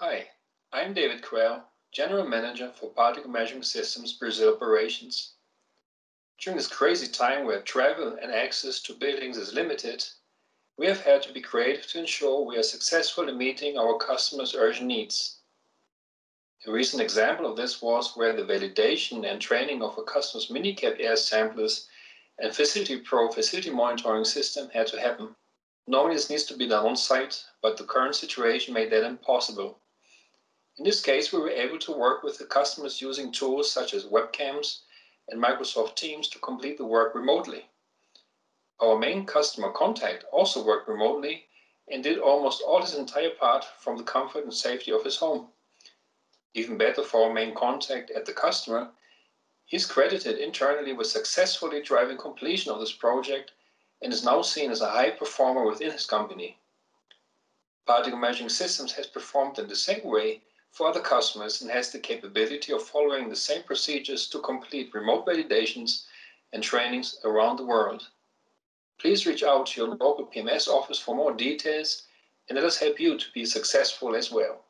Hi, I'm David Quelle, General Manager for Particle Measuring Systems Brazil Operations. During this crazy time where travel and access to buildings is limited, we have had to be creative to ensure we are successful in meeting our customers' urgent needs. A recent example of this was where the validation and training of a customer's MiniCapt air samplers and Facility Pro facility monitoring system had to happen. Normally this needs to be done on site, but the current situation made that impossible. In this case, we were able to work with the customers using tools such as webcams and Microsoft Teams to complete the work remotely. Our main customer contact also worked remotely and did almost all his entire part from the comfort and safety of his home. Even better for our main contact at the customer, he's credited internally with successfully driving completion of this project and is now seen as a high performer within his company. Particle Measuring Systems has performed in the same way for other customers and has the capability of following the same procedures to complete remote validations and trainings around the world. Please reach out to your local PMS office for more details and let us help you to be successful as well.